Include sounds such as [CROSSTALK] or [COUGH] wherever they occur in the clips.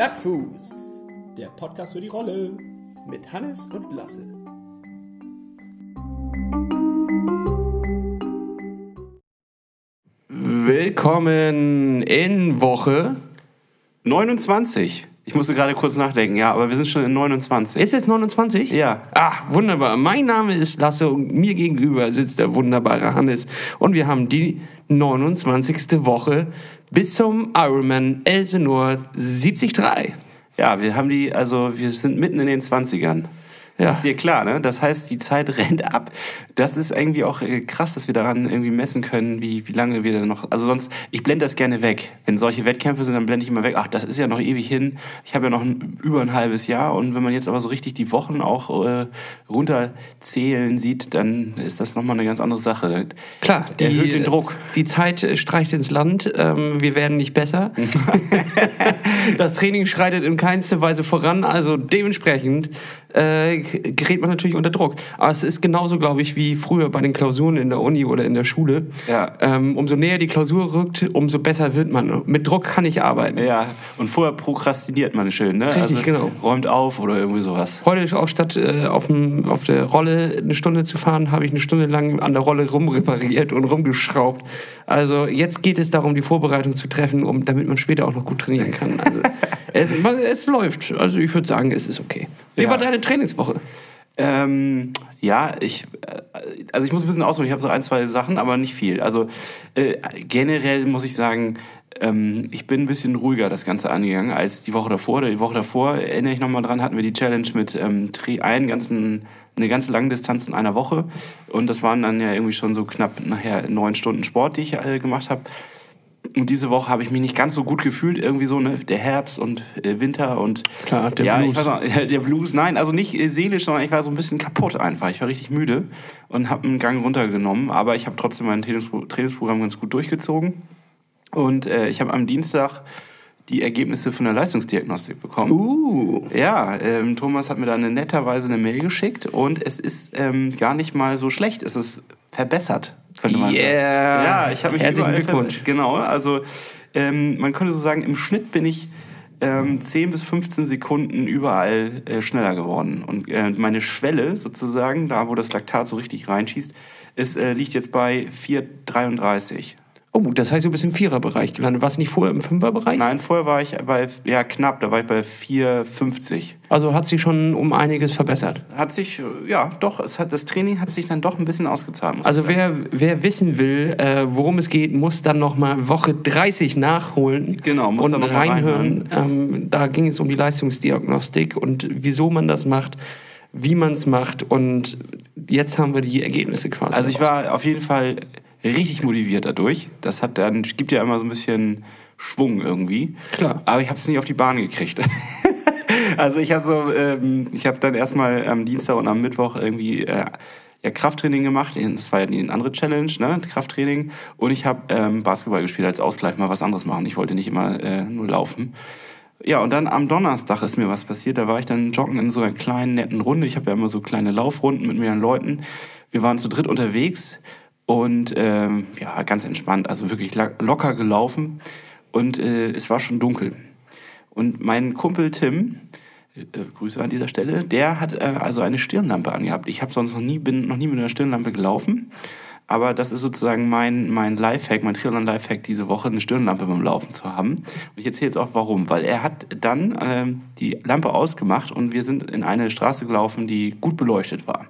Plattfuß, der Podcast für die Rolle mit Hannes und Lasse. Willkommen in Woche 29. Ich musste gerade kurz nachdenken, ja, aber wir sind schon in 29. Ist es 29? Ja. Ah, wunderbar. Mein Name ist Lasse und mir gegenüber sitzt der wunderbare Hannes. Und wir haben die 29. Woche bis zum Ironman Elsenor 73. Ja, wir haben die, also wir sind mitten in den 20ern. Ja. Das ist dir klar, ne? Das heißt, die Zeit [LAUGHS] rennt ab. Das ist irgendwie auch äh, krass, dass wir daran irgendwie messen können, wie, wie lange wir da noch. Also sonst, ich blende das gerne weg. Wenn solche Wettkämpfe sind, dann blende ich immer weg. Ach, das ist ja noch ewig hin. Ich habe ja noch ein, über ein halbes Jahr. Und wenn man jetzt aber so richtig die Wochen auch äh, runterzählen sieht, dann ist das nochmal eine ganz andere Sache. Klar, die, Erhöht den Druck. Die Zeit streicht ins Land. Ähm, wir werden nicht besser. [LAUGHS] [LAUGHS] das Training schreitet in keinster Weise voran. Also dementsprechend äh, gerät man natürlich unter Druck. Aber es ist genauso, glaube ich, wie früher bei den Klausuren in der Uni oder in der Schule. Ja. Ähm, umso näher die Klausur rückt, umso besser wird man. Mit Druck kann ich arbeiten. Ja, und vorher prokrastiniert man schön, ne? Richtig, genau. Räumt auf oder irgendwie sowas. Heute ist auch statt äh, auf, dem, auf der Rolle eine Stunde zu fahren, habe ich eine Stunde lang an der Rolle rumrepariert und rumgeschraubt. Also jetzt geht es darum, die Vorbereitung zu treffen, um, damit man später auch noch gut trainieren kann. Also es, es läuft. Also ich würde sagen, es ist okay. Wie Ja. war deine Trainingswoche? Ähm, ja, ich, äh, also ich muss ein bisschen ausholen. Ich habe so ein, zwei Sachen, aber nicht viel. Also äh, generell muss ich sagen, ähm, ich bin ein bisschen ruhiger das Ganze angegangen als die Woche davor. Die Woche davor, erinnere ich nochmal dran, hatten wir die Challenge mit ähm, einen ganzen, eine ganze lange Distanz in einer Woche. Und das waren dann ja irgendwie schon so knapp nachher neun Stunden Sport, die ich äh, gemacht habe. Und diese Woche habe ich mich nicht ganz so gut gefühlt, irgendwie so, ne? Der Herbst und äh, Winter und Klar, der ja, Blues. Ja, [LAUGHS] der Blues, nein, also nicht äh, seelisch, sondern ich war so ein bisschen kaputt einfach. Ich war richtig müde und habe einen Gang runtergenommen, aber ich habe trotzdem mein Trainingspro Trainingsprogramm ganz gut durchgezogen. Und äh, ich habe am Dienstag die Ergebnisse von der Leistungsdiagnostik bekommen. Uh, Ja, ähm, Thomas hat mir da eine netterweise eine Mail geschickt und es ist ähm, gar nicht mal so schlecht. Es ist verbessert, könnte man sagen. Yeah. Ja, ich habe mich Herzlichen Glückwunsch. Genau, also ähm, man könnte so sagen, im Schnitt bin ich ähm, 10 bis 15 Sekunden überall äh, schneller geworden. Und äh, meine Schwelle sozusagen, da wo das Laktat so richtig reinschießt, ist, äh, liegt jetzt bei 4,33. Oh, das heißt, du bist im Viererbereich gelandet. Warst du nicht vorher im Fünferbereich? Nein, vorher war ich bei, ja knapp, da war ich bei 4,50. Also hat sich schon um einiges verbessert. Hat sich, ja, doch, es hat, das Training hat sich dann doch ein bisschen ausgezahlt. Also wer, wer wissen will, äh, worum es geht, muss dann noch mal Woche 30 nachholen Genau, muss und dann noch mal reinhören. Ähm, da ging es um die Leistungsdiagnostik und wieso man das macht, wie man es macht und jetzt haben wir die Ergebnisse quasi. Also ich war auf jeden Fall richtig motiviert dadurch. Das hat dann, gibt ja immer so ein bisschen Schwung irgendwie. Klar. Aber ich habe es nicht auf die Bahn gekriegt. [LAUGHS] also ich habe so, ähm, ich habe dann erstmal am Dienstag und am Mittwoch irgendwie äh, ja, Krafttraining gemacht. Das war ja die andere Challenge, ne? Krafttraining. Und ich habe ähm, Basketball gespielt als Ausgleich, mal was anderes machen. Ich wollte nicht immer äh, nur laufen. Ja, und dann am Donnerstag ist mir was passiert. Da war ich dann joggen in so einer kleinen, netten Runde. Ich habe ja immer so kleine Laufrunden mit mehreren Leuten. Wir waren zu dritt unterwegs und ähm, ja, ganz entspannt, also wirklich locker gelaufen. Und äh, es war schon dunkel. Und mein Kumpel Tim, äh, Grüße an dieser Stelle, der hat äh, also eine Stirnlampe angehabt. Ich habe sonst noch nie, bin noch nie mit einer Stirnlampe gelaufen. Aber das ist sozusagen mein, mein Lifehack, mein Triathlon-Lifehack diese Woche, eine Stirnlampe beim Laufen zu haben. Und ich erzähle jetzt auch warum. Weil er hat dann ähm, die Lampe ausgemacht und wir sind in eine Straße gelaufen, die gut beleuchtet war.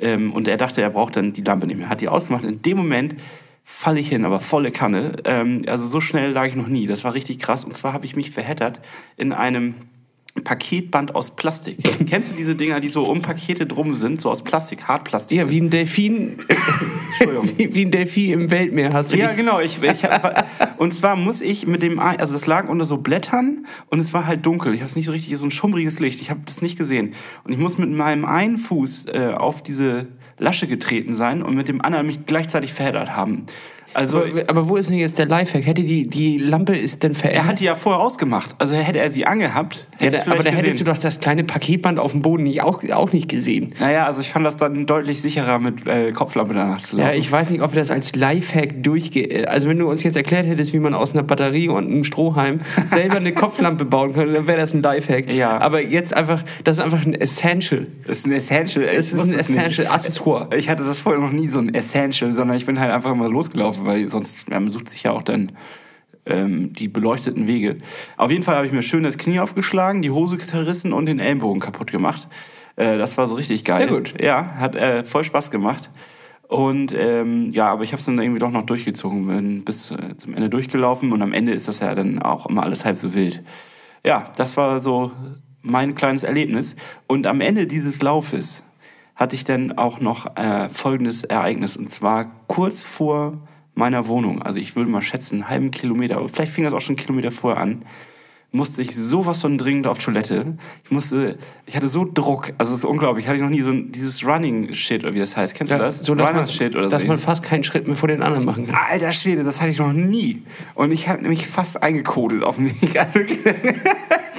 Ähm, und er dachte, er braucht dann die Lampe nicht mehr. Hat die ausgemacht. In dem Moment falle ich hin, aber volle Kanne. Ähm, also so schnell lag ich noch nie. Das war richtig krass. Und zwar habe ich mich verheddert in einem Paketband aus Plastik. [LAUGHS] Kennst du diese Dinger, die so um Pakete drum sind, so aus Plastik, Hartplastik? ja, wie ein Delfin, Entschuldigung. [LAUGHS] wie, wie ein Delfin im Weltmeer hast du Ja, genau. Ich, ich hab, und zwar muss ich mit dem, also das lag unter so Blättern und es war halt dunkel. Ich habe es nicht so richtig, so ein schummriges Licht. Ich habe das nicht gesehen. Und ich muss mit meinem einen Fuß äh, auf diese Lasche getreten sein und mit dem anderen mich gleichzeitig verheddert haben. Also aber, aber wo ist denn jetzt der Lifehack? Hätte die, die Lampe ist denn er verändert? hat die ja vorher ausgemacht. Also hätte er sie angehabt, ja, hätte da, ich's aber da hättest du doch das kleine Paketband auf dem Boden nicht auch, auch nicht gesehen. Naja, also ich fand das dann deutlich sicherer, mit äh, Kopflampe danach zu Ja, laufen. ich weiß nicht, ob wir das als Lifehack durchge... Also wenn du uns jetzt erklärt hättest, wie man aus einer Batterie und einem Strohhalm [LAUGHS] selber eine Kopflampe bauen könnte, dann wäre das ein Lifehack. Ja. Aber jetzt einfach, das ist einfach ein Essential. das ist ein Essential. Es Ich ist ein. Essential Accessoire. Ich hatte das vorher noch nie so ein Essential, sondern ich bin halt einfach mal losgelaufen, weil sonst man sucht sich ja auch dann ähm, die beleuchteten Wege. Auf jeden Fall habe ich mir schön das Knie aufgeschlagen, die Hose zerrissen und den Ellenbogen kaputt gemacht. Äh, das war so richtig geil. Sehr gut. Ja, hat äh, voll Spaß gemacht. Und ähm, ja, aber ich habe es dann irgendwie doch noch durchgezogen, bin bis äh, zum Ende durchgelaufen und am Ende ist das ja dann auch immer alles halb so wild. Ja, das war so mein kleines Erlebnis. Und am Ende dieses Laufes hatte ich dann auch noch äh, folgendes Ereignis. Und zwar kurz vor meiner Wohnung, also ich würde mal schätzen, einen halben Kilometer, aber vielleicht fing das auch schon einen Kilometer vorher an, musste ich sowas von dringend auf Toilette. Ich musste, ich hatte so Druck, also es ist unglaublich, hatte ich noch nie so ein, dieses Running-Shit, oder wie das heißt. Kennst du das? so, dass, man, Runner-Shit oder dass so. man fast keinen Schritt mehr vor den anderen machen kann. Alter Schwede, das hatte ich noch nie. Und ich habe nämlich fast eingekodet auf mich. [LAUGHS]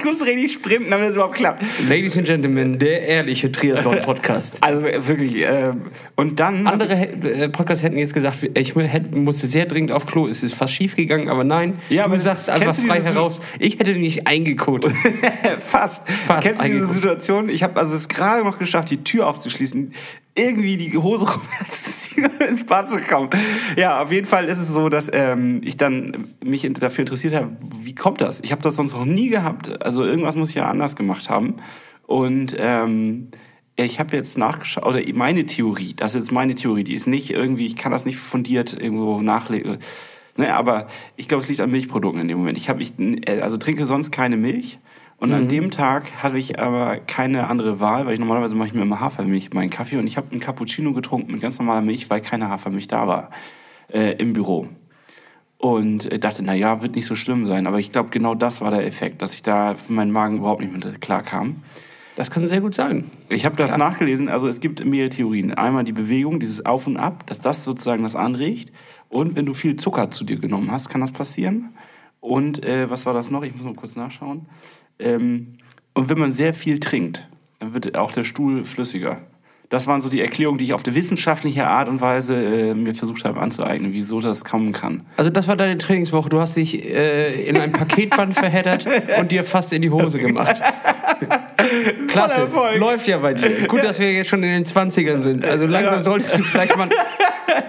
Ich musste richtig sprinten, damit es überhaupt klappt. Ladies and Gentlemen, der ehrliche Triathlon-Podcast. [LAUGHS] Also wirklich. Ähm, und dann. Andere äh, Podcasts hätten jetzt gesagt, ich hätte, musste sehr dringend auf Klo, es ist fast schief gegangen, aber nein, Ja, aber du sagst das- einfach frei heraus, ich hätte nicht eingekotet. [LAUGHS] Fast. Fast Kennst du diese. Situation? Ich habe also es gerade noch geschafft, die Tür aufzuschließen, irgendwie die Hose [LAUGHS] ins Bad zu kommen. Ja, auf jeden Fall ist es so, dass ähm, ich dann mich dafür interessiert habe, wie kommt das? Ich habe das sonst noch nie gehabt. Also irgendwas muss ich ja anders gemacht haben. Und ähm, ich habe jetzt nachgeschaut, oder meine Theorie, das ist jetzt meine Theorie, die ist nicht irgendwie, ich kann das nicht fundiert irgendwo nachlegen. Ne, aber ich glaube, es liegt an Milchprodukten in dem Moment. Ich habe, ich, äh, also trinke sonst keine Milch. Und an dem Tag hatte ich aber keine andere Wahl, weil ich normalerweise mache ich mir immer Hafermilch meinen Kaffee und ich habe einen Cappuccino getrunken mit ganz normaler Milch, weil keine Hafermilch da war äh, im Büro. Und äh, dachte, na ja, wird nicht so schlimm sein. Aber ich glaube, genau das war der Effekt, dass ich da für meinen Magen überhaupt nicht mit klar kam. Das kann sehr gut sein. Ich habe das nachgelesen, also es gibt mehrere Theorien. Einmal die Bewegung, dieses Auf und Ab, dass das sozusagen das anregt. Und wenn du viel Zucker zu dir genommen hast, kann das passieren. Und äh, was war das noch? Ich muss mal kurz nachschauen. Ähm, und wenn man sehr viel trinkt, dann wird auch der Stuhl flüssiger. Das waren so die Erklärungen, die ich auf der wissenschaftliche Art und Weise äh, mir versucht habe anzueignen, wieso das kommen kann. Also das war deine Trainingswoche. Du hast dich äh, in ein Paketband verheddert und dir fast in die Hose gemacht. [LAUGHS] Klasse, läuft ja bei dir. Gut, dass wir jetzt schon in den 20ern sind. Also langsam solltest du vielleicht mal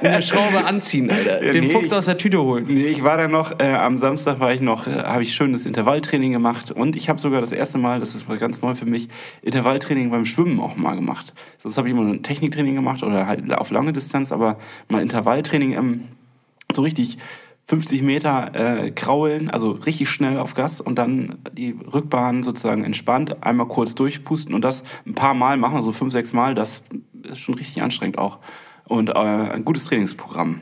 eine Schraube anziehen, Alter. Den nee, Fuchs aus der Tüte holen. Nee, ich war dann noch, äh, am Samstag war ich noch, äh, habe ich schönes Intervalltraining gemacht und ich habe sogar das erste Mal, das ist mal ganz neu für mich, Intervalltraining beim Schwimmen auch mal gemacht. Sonst habe ich immer nur ein Techniktraining gemacht oder halt auf lange Distanz, aber mal Intervalltraining ähm, so richtig 50 Meter äh, kraulen, also richtig schnell auf Gas und dann die Rückbahn sozusagen entspannt, einmal kurz durchpusten und das ein paar Mal machen, so fünf, sechs Mal, das ist schon richtig anstrengend auch. Und äh, ein gutes Trainingsprogramm.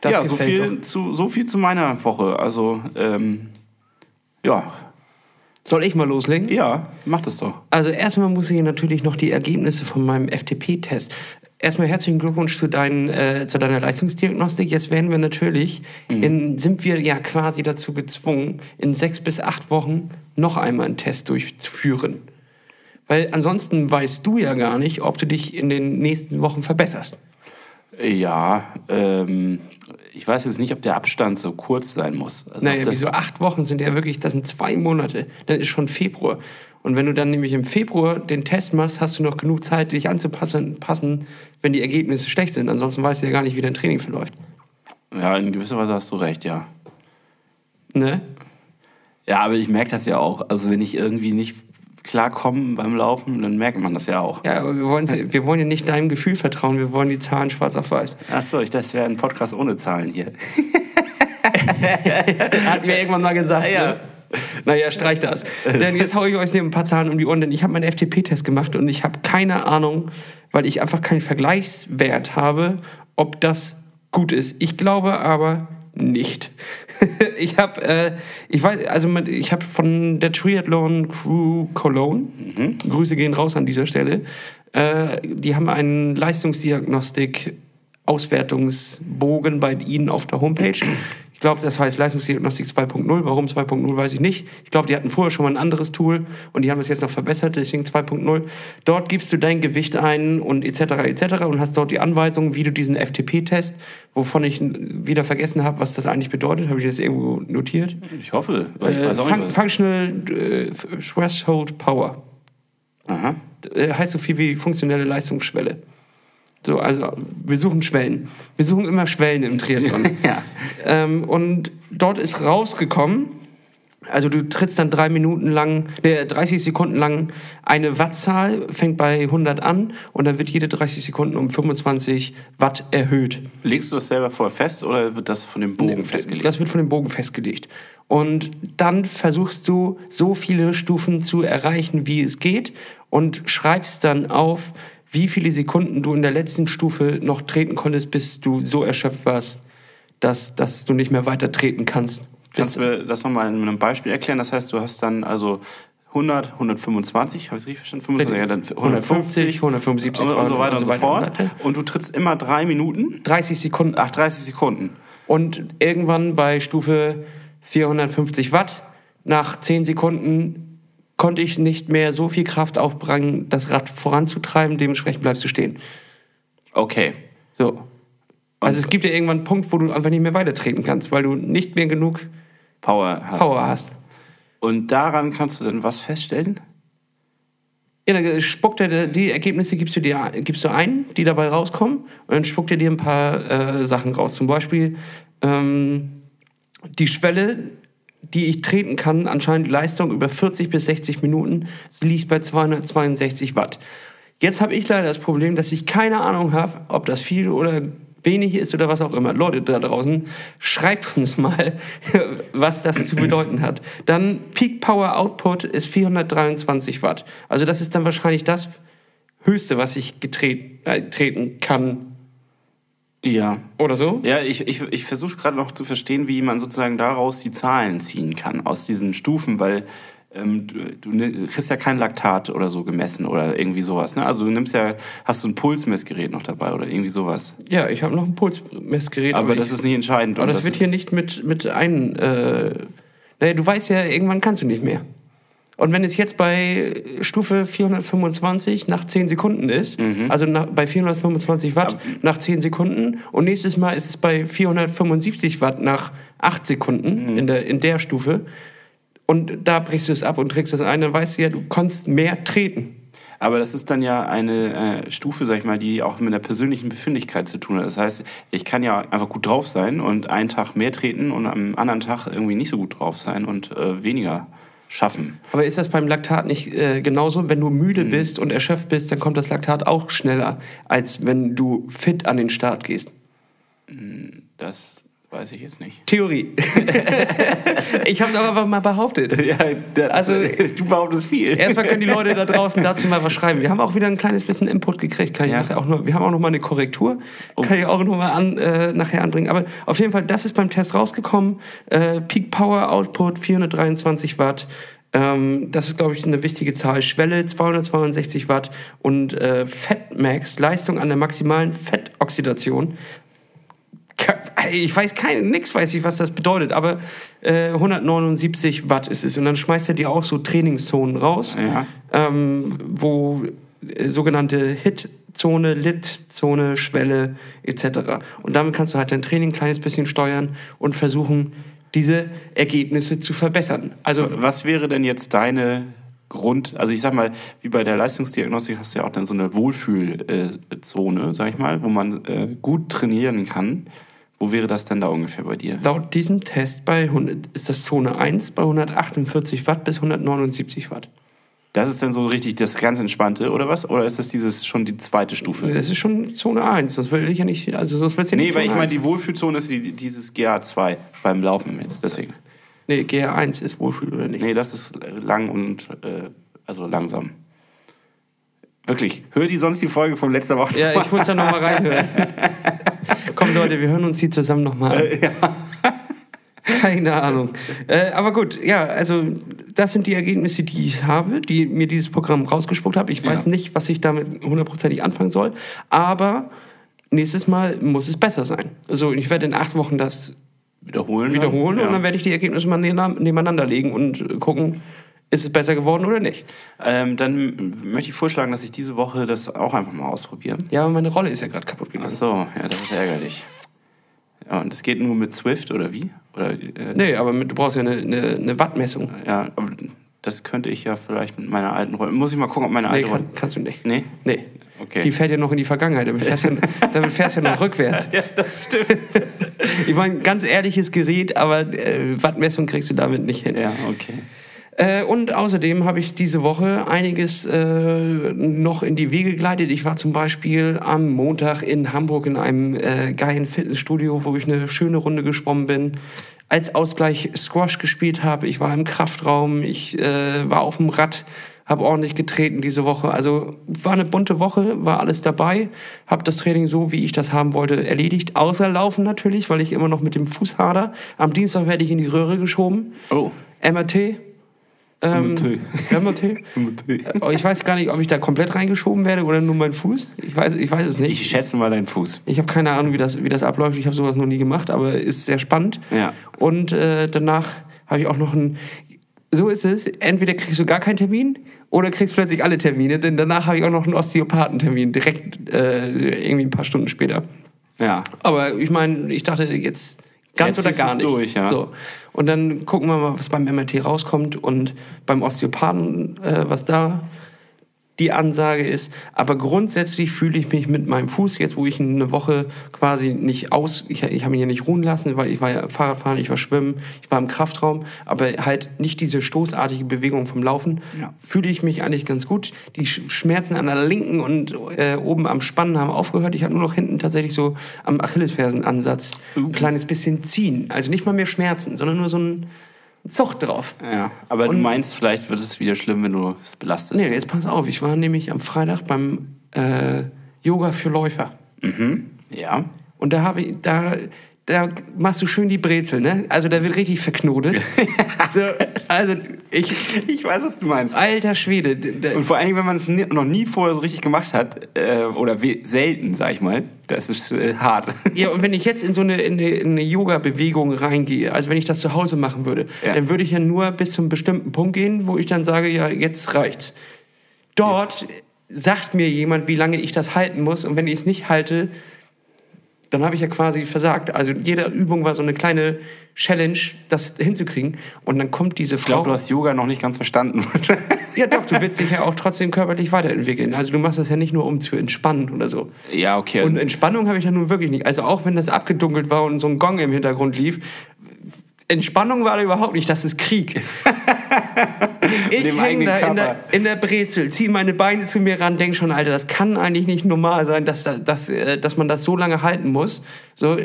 Das ja, so viel, zu, so viel zu meiner Woche. Also, ähm, ja, Soll ich mal loslegen? ja, mach das doch. Also erstmal muss ich natürlich noch die Ergebnisse von meinem FTP-Test. Erstmal herzlichen Glückwunsch zu, deinen, äh, zu deiner Leistungsdiagnostik. Jetzt werden wir natürlich, in, sind wir ja quasi dazu gezwungen, in sechs bis acht Wochen noch einmal einen Test durchzuführen. Weil ansonsten weißt du ja gar nicht, ob du dich in den nächsten Wochen verbesserst. Ja, ähm, ich weiß jetzt nicht, ob der Abstand so kurz sein muss. Also, Naja, wieso acht Wochen sind ja wirklich, das sind zwei Monate. Dann ist schon Februar. Und wenn du dann nämlich im Februar den Test machst, hast du noch genug Zeit, dich anzupassen, passen, wenn die Ergebnisse schlecht sind. Ansonsten weißt du ja gar nicht, wie dein Training verläuft. Ja, in gewisser Weise hast du recht, ja. Ne? Ja, aber ich merke das ja auch. Also, wenn ich irgendwie nicht klarkomme beim Laufen, dann merkt man das ja auch. Ja, aber wir wollen, wir wollen ja nicht deinem Gefühl vertrauen, wir wollen die Zahlen schwarz auf weiß. Ach so, ich, das wäre ein Podcast ohne Zahlen hier. [LAUGHS] Hat mir irgendwann mal gesagt. Ja. Ne? Naja, streich das. denn jetzt haue ich euch ein paar Zahlen um die Ohren, denn ich habe meinen FTP-Test gemacht und ich habe keine Ahnung, weil ich einfach keinen Vergleichswert habe, ob das gut ist. Ich glaube aber nicht. [LAUGHS] ich habe, äh, ich weiß, also man- ich habe von der Triathlon Crew Cologne, Grüße gehen raus an dieser Stelle, äh, die haben einen Leistungsdiagnostik Auswertungsbogen bei Ihnen auf der Homepage. Ich glaube, das heißt Leistungsdiagnostik 2.0. Warum 2.0, weiß ich nicht. Ich glaube, die hatten vorher schon mal ein anderes Tool und die haben es jetzt noch verbessert, deswegen 2.0. Dort gibst du dein Gewicht ein und etc. etc. und hast dort die Anweisungen, wie du diesen FTP-Test, wovon ich wieder vergessen habe, was das eigentlich bedeutet, habe ich das irgendwo notiert. Ich hoffe, weil ich Äh, weiß auch Fun nicht. Functional äh, Threshold Power. Aha. Äh, heißt so viel wie funktionelle Leistungsschwelle. So, also wir suchen Schwellen. Wir suchen immer Schwellen im Triathlon. [LAUGHS] Ja. ähm, und dort ist rausgekommen, also du trittst dann drei Minuten lang, nee, 30 Sekunden lang eine Wattzahl, fängt bei 100 an und dann wird jede 30 Sekunden um 25 Watt erhöht. Legst du das selber vorher fest oder wird das von dem Bogen festgelegt? Das wird von dem Bogen festgelegt. Und dann versuchst du, so viele Stufen zu erreichen, wie es geht und schreibst dann auf, wie viele Sekunden du in der letzten Stufe noch treten konntest, bis du so erschöpft warst, dass, dass du nicht mehr weiter treten kannst. Kannst du mir das nochmal in einem Beispiel erklären? Das heißt, du hast dann also 100, 125, habe ich es richtig verstanden? 25, ja, dann 150, 175 und, und so weiter und so fort. Und du trittst immer drei Minuten, 30 Sekunden. ach 30 Sekunden. Und irgendwann bei Stufe 450 Watt, nach 10 Sekunden konnte ich nicht mehr so viel Kraft aufbringen, das Rad voranzutreiben, dementsprechend bleibst du stehen. Okay. So. Also es gibt ja irgendwann einen Punkt, wo du einfach nicht mehr weitertreten kannst, weil du nicht mehr genug Power hast. Power hast. Und daran kannst du dann was feststellen? Ja, dann spuckt er, die Ergebnisse gibst du, dir, gibst du ein, die dabei rauskommen, und dann spuckt er dir ein paar äh, Sachen raus. Zum Beispiel ähm, die Schwelle, die ich treten kann, anscheinend Leistung über 40 bis 60 Minuten, liegt bei 262 Watt. Jetzt habe ich leider das Problem, dass ich keine Ahnung habe, ob das viel oder wenig ist oder was auch immer. Leute da draußen, schreibt uns mal, [LAUGHS] was das zu bedeuten hat. Dann Peak Power Output ist 423 Watt. Also das ist dann wahrscheinlich das Höchste, was ich getreten, äh, treten kann. Ja. Oder so? Ja, ich, ich, ich versuche gerade noch zu verstehen, wie man sozusagen daraus die Zahlen ziehen kann, aus diesen Stufen, weil ähm, du, du kriegst ja kein Laktat oder so gemessen oder irgendwie sowas. Ne? Also du nimmst ja, hast du ein Pulsmessgerät noch dabei oder irgendwie sowas. Ja, ich habe noch ein Pulsmessgerät. Aber, ich, das ist nicht entscheidend. aber Und das wird hier nicht mit, mit ein... Äh, naja, du weißt ja, irgendwann kannst du nicht mehr. Und wenn es jetzt bei Stufe 425 nach 10 Sekunden ist, also nach, bei 425 Watt nach 10 Sekunden und nächstes Mal ist es bei 475 Watt nach 8 Sekunden in, der, in der Stufe und da brichst du es ab und trägst das ein, dann weißt du ja, du kannst mehr treten. Aber das ist dann ja eine äh, Stufe, sag ich mal, die auch mit einer persönlichen Befindlichkeit zu tun hat. Das heißt, ich kann ja einfach gut drauf sein und einen Tag mehr treten und am anderen Tag irgendwie nicht so gut drauf sein und äh, weniger schaffen. Aber ist das beim Laktat nicht äh, genauso? Wenn du müde Mhm. bist und erschöpft bist, dann kommt das Laktat auch schneller, als wenn du fit an den Start gehst. Das weiß ich jetzt nicht. Theorie. [LAUGHS] ich habe es aber einfach mal behauptet. Ja, also Also- du behauptest viel. Erstmal können die Leute da draußen dazu mal was schreiben. Wir haben auch wieder ein kleines bisschen Input gekriegt. Kann ich Ja. nachher auch noch, wir haben auch noch mal eine Korrektur. Kann ich auch noch mal an, äh, nachher anbringen. Aber auf jeden Fall, das ist beim Test rausgekommen. Äh, Peak Power Output 423 Watt. Ähm, das ist, glaube ich, eine wichtige Zahl. Schwelle 262 Watt. Und äh, Fettmax, Leistung an der maximalen Fettoxidation. Ich weiß kein, nix weiß ich, was das bedeutet, aber äh, 179 Watt ist es. Und dann schmeißt er dir auch so Trainingszonen raus, Ja. ähm, wo äh, sogenannte Hit-Zone, Lit-Zone, Schwelle etc. Und damit kannst du halt dein Training ein kleines bisschen steuern und versuchen, diese Ergebnisse zu verbessern. Also Was wäre denn jetzt deine Grund, also ich sag mal, wie bei der Leistungsdiagnostik hast du ja auch dann so eine Wohlfühlzone, sag ich mal, wo man äh, gut trainieren kann. Wo wäre das denn da ungefähr bei dir? laut diesem Test bei 100, ist das Zone 1 bei 148 Watt bis 179 Watt. Das ist dann so richtig das ganz Entspannte, oder was? Oder ist das dieses schon die zweite Stufe? Das ist schon Zone 1. Das will ich ja nicht, also sonst willst du ja Nee, nicht weil ich Zone meine, 1. die Wohlfühlzone ist die, dieses GA2 beim Laufen jetzt, deswegen. Nee, GR1 ist Wohlfühl oder nicht? Nee, das ist lang und äh, also langsam. Wirklich, hör die sonst die Folge von letzter Woche. Ja, ich muss da nochmal reinhören. [LAUGHS] Komm Leute, wir hören uns die zusammen nochmal an. Keine Ahnung. Äh, aber gut, ja, also das sind die Ergebnisse, die ich habe, die mir dieses Programm rausgespuckt hat. Ich weiß Ja. nicht, was ich damit hundertprozentig anfangen soll, aber nächstes Mal muss es besser sein. Also ich werde in acht Wochen das Wiederholen. wiederholen Ja. und dann werde ich die Ergebnisse mal neben- nebeneinander legen und gucken, ist es besser geworden oder nicht. Ähm, dann möchte ich vorschlagen, dass ich diese Woche das auch einfach mal ausprobiere. Ja, aber meine Rolle ist ja gerade kaputt Ach gegangen. so, ja, das ist ärgerlich. Ja, und das geht nur mit Swift oder wie? Oder, äh, Nee, aber mit, du brauchst ja eine, eine, eine Wattmessung. Ja, aber das könnte ich ja vielleicht mit meiner alten Rolle. Muss ich mal gucken, ob meine Nee, alte Rolle. kann, kannst du nicht. Nee? Nee. Okay. Die fährt ja noch in die Vergangenheit. Damit fährst du ja, [LAUGHS] damit fährst ja noch rückwärts. ja, das stimmt. Ich meine, ganz ehrliches Gerät, aber äh, Wattmessung kriegst du damit nicht hin. ja, okay. Äh, und außerdem habe ich diese Woche einiges äh, noch in die Wege geleitet. Ich war zum Beispiel am Montag in Hamburg in einem äh, geilen Fitnessstudio, wo ich eine schöne Runde geschwommen bin. Als Ausgleich Squash gespielt habe. Ich war im Kraftraum, ich äh, war auf dem Rad, habe ordentlich getreten diese Woche. Also war eine bunte Woche, war alles dabei. Habe das Training so, wie ich das haben wollte, erledigt. Außer Laufen natürlich, weil ich immer noch mit dem Fuß hader. Am Dienstag werde ich in die Röhre geschoben. Oh. MRT. Ähm. Oh, [LAUGHS] Ich weiß gar nicht, ob ich da komplett reingeschoben werde oder nur mein Fuß. Ich weiß, ich weiß es nicht. Ich schätze mal deinen Fuß. Ich habe keine Ahnung, wie das, wie das abläuft. Ich habe sowas noch nie gemacht, aber ist sehr spannend. Ja. Und äh, danach habe ich auch noch ein. So ist es. Entweder kriegst du gar keinen Termin oder kriegst plötzlich alle Termine. Denn danach habe ich auch noch einen Osteopathentermin, direkt äh, irgendwie ein paar Stunden später. Ja. Aber ich meine, ich dachte jetzt ganz Jetzt oder gar nicht. durch, ja. So. Und dann gucken wir mal, was beim MRT rauskommt und beim Osteopathen, äh, was da die Ansage ist. Aber grundsätzlich fühle ich mich mit meinem Fuß, jetzt wo ich eine Woche quasi nicht aus, ich, ich habe ihn ja nicht ruhen lassen, weil ich war ja Fahrradfahren, ich war schwimmen, ich war im Kraftraum, aber halt nicht diese stoßartige Bewegung vom Laufen, Ja. fühle ich mich eigentlich ganz gut. Die Sch- Schmerzen an der linken und äh, oben am Spannen haben aufgehört. Ich hatte nur noch hinten tatsächlich so am Achillesfersenansatz ein kleines bisschen ziehen. Also nicht mal mehr Schmerzen, sondern nur so ein Zucht drauf. Ja. Aber Und- du meinst, vielleicht wird es wieder schlimm, wenn du es belastest. Nee, jetzt pass auf. Ich war nämlich am Freitag beim äh, Yoga für Läufer. Mhm. Ja. Und da habe ich, da, da machst du schön die Brezel, ne? Also da wird richtig verknotet. [LAUGHS] so, also ich, [LAUGHS] Ich weiß, was du meinst. alter Schwede. Und vor allen Dingen, wenn man es noch nie vorher so richtig gemacht hat, äh, oder selten, sag ich mal, das ist äh, hart. [LAUGHS] Ja, und wenn ich jetzt in so eine, in eine, in eine Yoga-Bewegung reingehe, also wenn ich das zu Hause machen würde, Ja. dann würde ich ja nur bis zum bestimmten Punkt gehen, wo ich dann sage, ja, jetzt reicht's. Dort sagt mir jemand, wie lange ich das halten muss und wenn ich es nicht halte, dann habe ich ja quasi versagt. Also jede Übung war so eine kleine Challenge, das hinzukriegen. Und dann kommt diese Ich Frau. glaube, du hast Yoga noch nicht ganz verstanden. ja, doch, du willst dich ja auch trotzdem körperlich weiterentwickeln. Also du machst das ja nicht nur, um zu entspannen oder so. ja, okay. Und Entspannung habe ich ja nun wirklich nicht. Also auch wenn das abgedunkelt war und so ein Gong im Hintergrund lief, Entspannung war da überhaupt nicht, das ist Krieg. [LAUGHS] ich hänge da in der, in der Brezel, ziehe meine Beine zu mir ran, denke schon, Alter, das kann eigentlich nicht normal sein, dass, da- dass, äh, dass man das so lange halten muss. So,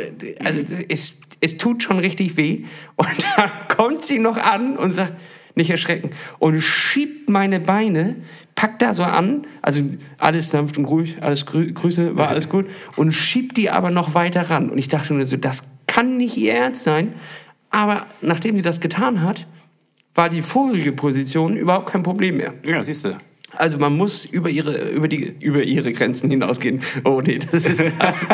also es, es tut schon richtig weh. Und [LAUGHS] dann kommt sie noch an und sagt, nicht erschrecken, und schiebt meine Beine, packt da so an, also alles sanft und ruhig, alles grü Grüße, war alles gut, und schiebt die aber noch weiter ran. Und ich dachte nur so, das kann nicht ihr Ernst sein. Aber nachdem sie das getan hat, war die vorige Position überhaupt kein Problem mehr. ja, siehst du. Also man muss über ihre, über die, über ihre Grenzen hinausgehen. Oh nee, das ist [LAUGHS] abs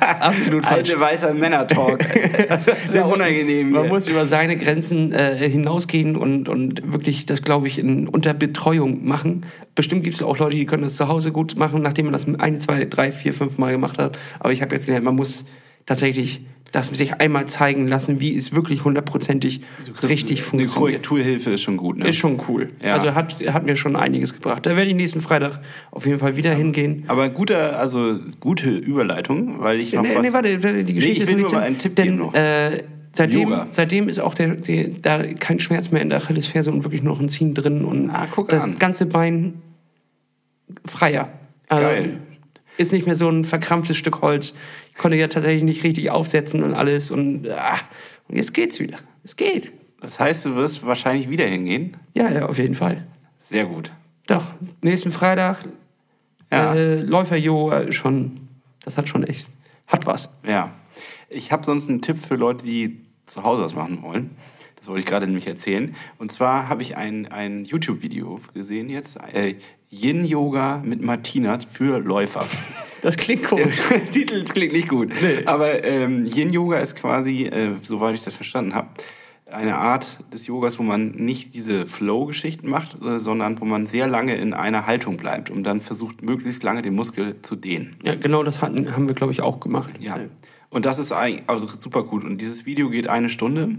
absolut falsch. Alte weißer Männer-Talk. [LAUGHS] das ist ja unangenehm. Man hier. muss über seine Grenzen äh, hinausgehen und, und wirklich das, glaube ich, in, unter Betreuung machen. Bestimmt gibt es auch Leute, die können das zu Hause gut machen, nachdem man das ein, zwei, drei, vier, fünf Mal gemacht hat. Aber ich habe jetzt gelernt, man muss tatsächlich das sich einmal zeigen lassen, wie es wirklich hundertprozentig richtig Eine funktioniert. Korrekturhilfe ist schon gut, ne? Ist schon cool. Ja. Also hat, hat mir schon einiges gebracht. Da werde ich nächsten Freitag auf jeden Fall wieder hingehen. Aber guter, also gute Überleitung, weil ich noch Nee, was... nee, warte, die Geschichte ich ist will nicht nur mal einen Tipp denn, geben noch. Äh, seitdem, Yoga. seitdem ist auch der, der, da kein Schmerz mehr in der Achillesferse und wirklich nur noch ein Ziehen drin und Ah, guck das an. ganze Bein freier. Also, Geil. Ist nicht mehr so ein verkrampftes Stück Holz. Ich konnte ja tatsächlich nicht richtig aufsetzen und alles und, ah, und jetzt geht's wieder. Es geht. Das heißt, du wirst wahrscheinlich wieder hingehen? Ja, ja, auf jeden Fall. Sehr gut. Doch, nächsten Freitag Ja. äh, Läufer-Yoga schon, das hat schon echt, hat was. Ja. Ich habe sonst einen Tipp für Leute, die zu Hause was machen wollen. Das wollte ich gerade nämlich erzählen. Und zwar habe ich ein, ein YouTube-Video gesehen jetzt. Äh, Yin-Yoga mit Martina für Läufer. Das klingt komisch. Der [LAUGHS] Titel klingt nicht gut. Aber ähm, Yin-Yoga ist quasi, äh, soweit ich das verstanden habe, eine Art des Yogas, wo man nicht diese Flow-Geschichten macht, äh, sondern wo man sehr lange in einer Haltung bleibt und dann versucht, möglichst lange den Muskel zu dehnen. Ja, genau das hatten, haben wir, glaube ich, auch gemacht. Ja. Und das ist eigentlich also super gut. Und dieses Video geht eine Stunde.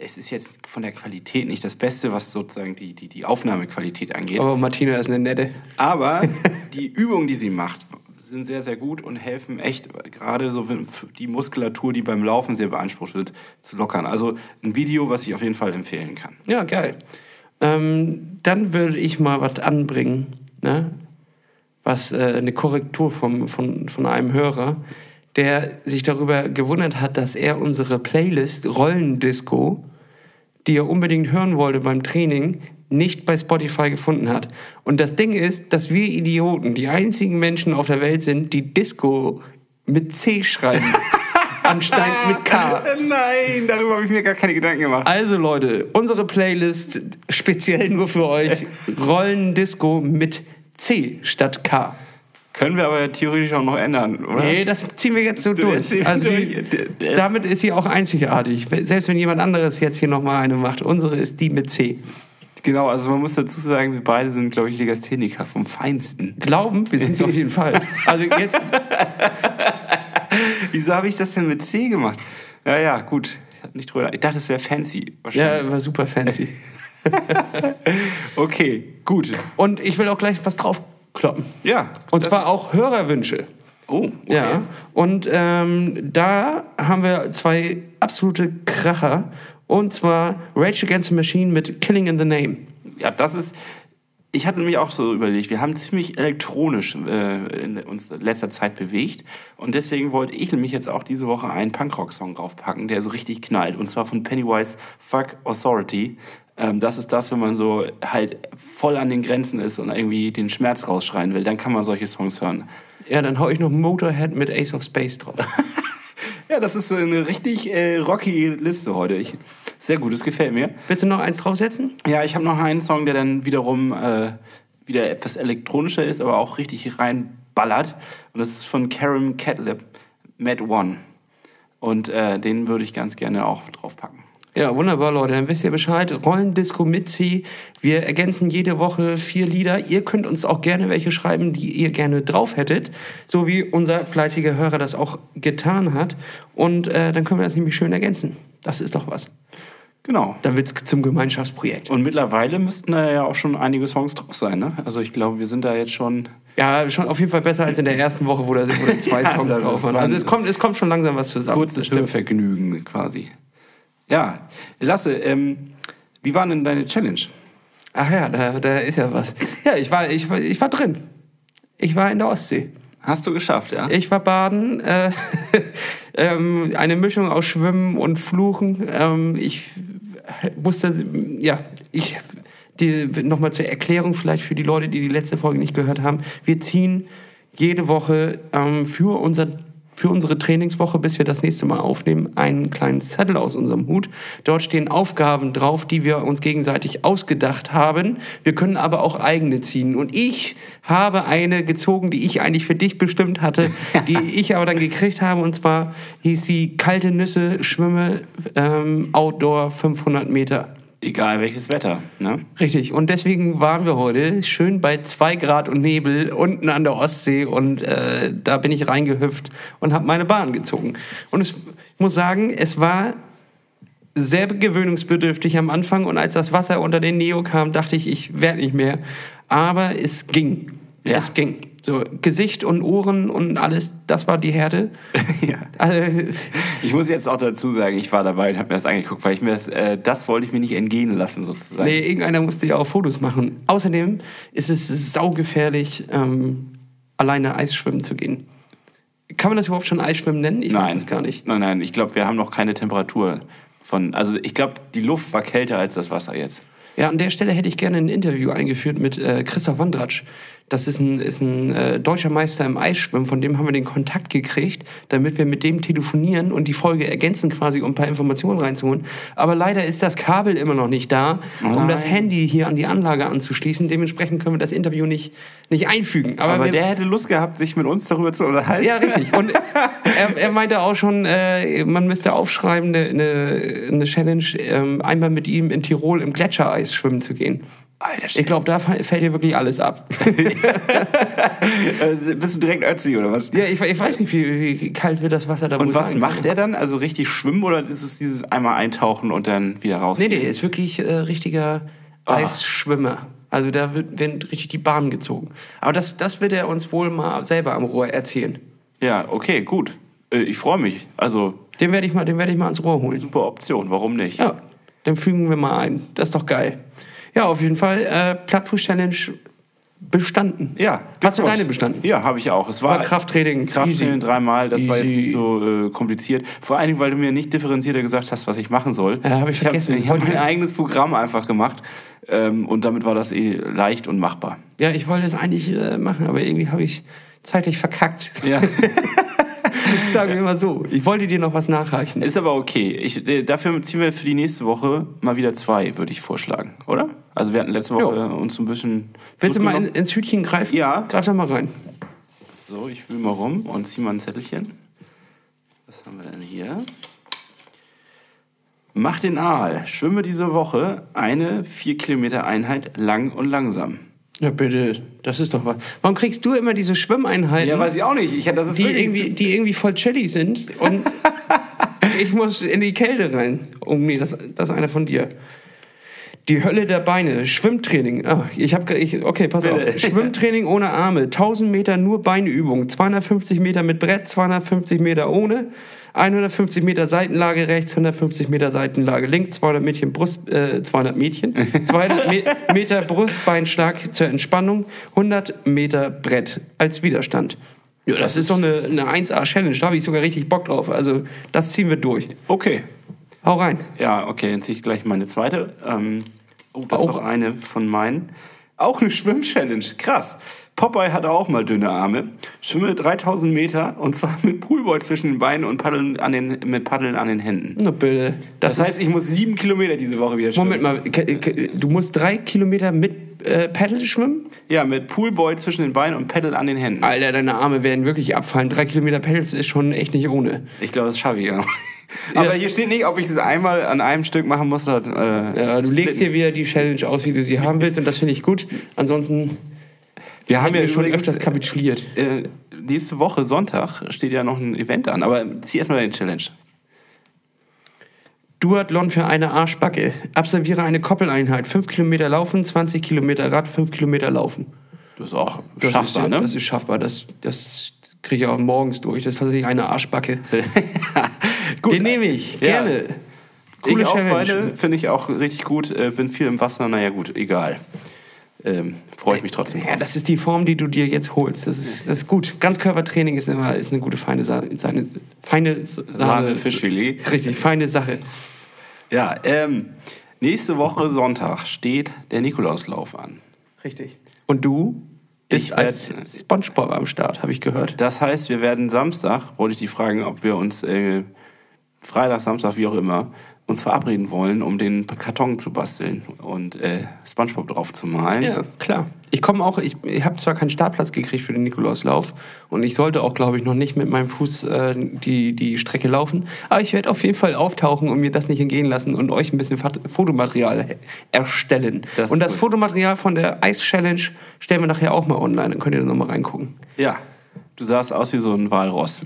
Es ist jetzt von der Qualität nicht das Beste, was sozusagen die, die, die Aufnahmequalität angeht. Aber Martina ist eine nette. Aber [LAUGHS] die Übungen, die sie macht, sind sehr, sehr gut und helfen echt gerade so die Muskulatur, die beim Laufen sehr beansprucht wird, zu lockern. Also ein Video, was ich auf jeden Fall empfehlen kann. Ja, geil. Ähm, dann würde ich mal was anbringen, ne? was äh, eine Korrektur vom, von, von einem Hörer, der sich darüber gewundert hat, dass er unsere Playlist Rollendisco, die er unbedingt hören wollte beim Training, nicht bei Spotify gefunden hat. Und das Ding ist, dass wir Idioten die einzigen Menschen auf der Welt sind, die Disco mit C schreiben. [LAUGHS] anstatt mit K. Nein, darüber habe ich mir gar keine Gedanken gemacht. Also Leute, unsere Playlist speziell nur für euch [LAUGHS] Rollendisco mit C statt K. Können wir aber theoretisch auch noch ändern, oder? Nee, das ziehen wir jetzt so Du, durch. Also die, damit ist sie auch einzigartig. Selbst wenn jemand anderes jetzt hier nochmal eine macht, unsere ist die mit C. Genau, also man muss dazu sagen, wir beide sind, glaube ich, Legastheniker vom Feinsten. Glauben, wir sind es auf jeden Fall. Also jetzt, [LAUGHS] Wieso habe ich das denn mit C gemacht? Ja, ja, gut. Ich, nicht drüber, ich dachte, es wäre fancy. Wahrscheinlich. ja, war super fancy. [LAUGHS] Okay, gut. Und ich will auch gleich was draufkloppen. Ja. Und zwar auch Hörerwünsche. Oh, okay. Ja, und ähm, da haben wir zwei absolute Kracher. Und zwar Rage Against the Machine mit Killing in the Name. Ja, das ist. Ich hatte nämlich auch so überlegt, wir haben ziemlich elektronisch äh, in uns in letzter Zeit bewegt. Und deswegen wollte ich nämlich jetzt auch diese Woche einen Punkrock-Song draufpacken, der so richtig knallt. Und zwar von Pennywise Fuck Authority. Ähm, das ist das, wenn man so halt voll an den Grenzen ist und irgendwie den Schmerz rausschreien will, dann kann man solche Songs hören. Ja, dann hau ich noch Motorhead mit Ace of Space drauf. [LAUGHS] Ja, das ist so eine richtig äh, rocky Liste heute. Ich, sehr gut, das gefällt mir. Willst du noch eins draufsetzen? Ja, ich habe noch einen Song, der dann wiederum äh, wieder etwas elektronischer ist, aber auch richtig reinballert. Und das ist von Karen Catlip, Mad One. Und äh, den würde ich ganz gerne auch draufpacken. Ja, wunderbar, Leute. Dann wisst ihr Bescheid. Rollendisco mit Sie. Wir ergänzen jede Woche vier Lieder. Ihr könnt uns auch gerne welche schreiben, die ihr gerne drauf hättet. So wie unser fleißiger Hörer das auch getan hat. Und äh, dann können wir das nämlich schön ergänzen. Das ist doch was. Genau. Dann wird's zum Gemeinschaftsprojekt. Und mittlerweile müssten da ja auch schon einige Songs drauf sein. Ne? Also ich glaube, wir sind da jetzt schon. Ja, schon auf jeden Fall besser als in der ersten Woche, wo da, wo da zwei [LAUGHS] Ja, Songs drauf waren. Also es kommt, es kommt schon langsam was zusammen. Kurzes. Hörvergnügen quasi. Ja, Lasse, ähm, wie war denn deine Challenge? Ach ja, da, da ist ja was. Ja, ich war, ich, war, ich war drin. Ich war in der Ostsee. Hast du geschafft, ja? Ich war baden. Äh, [LAUGHS] ähm, eine Mischung aus Schwimmen und Fluchen. Ähm, ich musste, ja, ich, nochmal zur Erklärung vielleicht für die Leute, die die letzte Folge nicht gehört haben. Wir ziehen jede Woche ähm, für unser für unsere Trainingswoche, bis wir das nächste Mal aufnehmen, einen kleinen Zettel aus unserem Hut. Dort stehen Aufgaben drauf, die wir uns gegenseitig ausgedacht haben. Wir können aber auch eigene ziehen. Und ich habe eine gezogen, die ich eigentlich für dich bestimmt hatte, [LAUGHS] die ich aber dann gekriegt habe. Und zwar hieß sie Kalte Nüsse, Schwimme, ähm, Outdoor 500 Meter. Egal welches Wetter, ne? Richtig. Und deswegen waren wir heute schön bei zwei Grad und Nebel unten an der Ostsee und äh, da bin ich reingehüpft und habe meine Bahn gezogen. Und es, ich muss sagen, es war sehr gewöhnungsbedürftig am Anfang und als das Wasser unter den Neo kam, dachte ich, ich werde nicht mehr. Aber es ging. Ja. Es ging. So Gesicht und Ohren und alles, das war die Härte. [LAUGHS] ja. Also, Ich muss jetzt auch dazu sagen, ich war dabei und habe mir das angeguckt, weil ich mir das, äh, das wollte ich mir nicht entgehen lassen sozusagen. Nee, irgendeiner musste ja auch Fotos machen. Außerdem ist es saugefährlich, ähm, alleine Eisschwimmen zu gehen. Kann man das überhaupt schon Eisschwimmen nennen? Ich weiß es gar nicht. Nein, nein, ich glaube, wir haben noch keine Temperatur von. Also ich glaube, die Luft war kälter als das Wasser jetzt. Ja, an der Stelle hätte ich gerne ein Interview eingeführt mit äh, Christoph Wandratsch. Das ist ein, ist ein äh, deutscher Meister im Eisschwimmen, von dem haben wir den Kontakt gekriegt, damit wir mit dem telefonieren und die Folge ergänzen quasi, um ein paar Informationen reinzuholen. Aber leider ist das Kabel immer noch nicht da, um nein. das Handy hier an die Anlage anzuschließen. Dementsprechend können wir das Interview nicht, nicht einfügen. Aber, Aber wir, der hätte Lust gehabt, sich mit uns darüber zu unterhalten. ja, richtig. [LAUGHS] Und er, er meinte auch schon, äh, man müsste aufschreiben, eine, eine, eine Challenge, ähm, einmal mit ihm in Tirol im Gletschereis schwimmen zu gehen. Alter, Ich glaube, da fällt dir wirklich alles ab. [LAUGHS] äh, bist du direkt Ötzi oder was? ja, ich, ich weiß nicht, wie, wie kalt wird das Wasser da Und was macht er dann? Also richtig schwimmen oder ist es dieses einmal eintauchen und dann wieder raus? Nee, nee, er ist wirklich äh, richtiger Ah. Eisschwimmer. Also da wird, werden richtig die Bahnen gezogen. Aber das, das wird er uns wohl mal selber am Rohr erzählen. Ja, okay, gut. Äh, ich freue mich. Also Den werde ich, mal- den werd ich mal ans Rohr holen. super Option. Warum nicht? Ja, dann fügen wir mal ein. Das ist doch geil. Ja, auf jeden Fall äh, Plattfuß-Challenge bestanden. Ja, Hast du deine bestanden? Ja, habe ich auch. Es war War Krafttraining. Krafttraining easy. dreimal. Das war jetzt Easy. nicht so äh, kompliziert. Vor allen Dingen, weil du mir nicht differenzierter gesagt hast, was ich machen soll. Ja, hab ich vergessen. Ich habe mein eigenes Programm einfach gemacht. Ähm, und damit war das eh leicht und machbar. Ja, ich wollte es eigentlich äh, machen, aber irgendwie habe ich zeitlich verkackt. Ja. [LAUGHS] [LAUGHS] Sagen wir mal so. Ich wollte dir noch was nachreichen. Ist aber okay. Ich, äh, dafür ziehen wir für die nächste Woche mal wieder zwei, würde ich vorschlagen, oder? Also wir hatten letzte Woche Jo. äh, uns ein bisschen. Willst du mal in, ins Hütchen greifen? Ja. Greif doch mal rein. So, ich will mal rum und zieh mal ein Zettelchen. Was haben wir denn hier? Mach den Aal. Schwimme diese Woche eine 4 Kilometer Einheit lang und langsam. Ja, bitte. Das ist doch was. Warum kriegst du immer diese Schwimmeinheiten, ich auch nicht. Ich, das ist die, irgendwie, die irgendwie voll chilly sind? Und [LAUGHS] ich muss in die Kälte rein. Oh nee, das, das ist einer von dir. Die Hölle der Beine, Schwimmtraining. Ah, ich habe, ich, okay, pass Bitte. auf. [LAUGHS] Schwimmtraining ohne Arme, 1000 Meter nur Beinübung, 250 Meter mit Brett, 250 Meter ohne, 150 Meter Seitenlage rechts, 150 Meter Seitenlage links, 200 Mädchen Brust, äh, 200 Mädchen, [LAUGHS] 200 Me Meter Brustbeinschlag zur Entspannung, 100 Meter Brett als Widerstand. Ja, das, ist doch eine, eine 1A-Challenge, da habe ich sogar richtig Bock drauf. Also, das ziehen wir durch. Okay. Hau rein. Ja, okay, dann ziehe ich gleich meine zweite. Ähm, oh, das ist Auch- auch eine von meinen. Auch eine Schwimm-Challenge. Krass. Popeye hatte auch mal dünne Arme. Schwimme 3000 Meter und zwar mit Poolboy zwischen den Beinen und Paddeln an den, mit Paddeln an den Händen. Na bitte. Das, heißt, ich muss sieben Kilometer diese Woche wieder schwimmen. Moment mal, du musst drei Kilometer mit äh, Paddle schwimmen? Ja, mit Poolboy zwischen den Beinen und Paddle an den Händen. Alter, deine Arme werden wirklich abfallen. Drei Kilometer Paddles ist schon echt nicht ohne. Ich glaube, das schaffe ich ja. Aber hier steht nicht, ob ich das einmal an einem Stück machen muss. Oder, äh, Ja, du legst dir wieder die Challenge aus, wie du sie haben willst, und das finde ich gut. Ansonsten wir haben ja schon öfters kapituliert. äh, nächste Woche, Sonntag, steht ja noch ein Event an. Aber zieh erstmal deine Challenge. Duathlon für eine Arschbacke. Absolviere eine Koppeleinheit. Fünf Kilometer laufen, 20 Kilometer Rad, fünf Kilometer laufen. Das ist auch Das schaffbar, ist, ne? Das ist schaffbar. Das, das kriege ich auch morgens durch. Das ist tatsächlich eine Arschbacke. [LAUGHS] Gut. Den nehme ich. Ja. Gerne. Coole ich auch Challenge. beide, finde ich auch richtig gut. Äh, bin viel im Wasser, naja gut, egal. Ähm, Freue ich mich trotzdem Ja, das ist die Form, die du dir jetzt holst. Das ist, das ist gut. Ganzkörpertraining ist immer ist eine gute feine Sache. Seine, feine. Sahne, Fischfilet. Richtig, feine Sache. Ja, ähm, nächste Woche Sonntag steht der Nikolauslauf an. Richtig. Und du bist Ich als Spongebob am Start, habe ich gehört. Das heißt, wir werden Samstag, wollte ich die fragen, ob wir uns äh, Freitag, Samstag, wie auch immer, uns verabreden wollen, um den Karton zu basteln und äh, Spongebob drauf zu malen. Ja, klar. Ich komme auch, ich, ich habe zwar keinen Startplatz gekriegt für den Nikolauslauf und ich sollte auch, glaube ich, noch nicht mit meinem Fuß äh, die, die Strecke laufen, aber ich werde auf jeden Fall auftauchen und mir das nicht entgehen lassen und euch ein bisschen Fotomaterial erstellen. Das und das gut. Fotomaterial von der Ice Challenge stellen wir nachher auch mal online, dann könnt ihr da nochmal reingucken. Ja. Du sahst aus wie so ein Walross.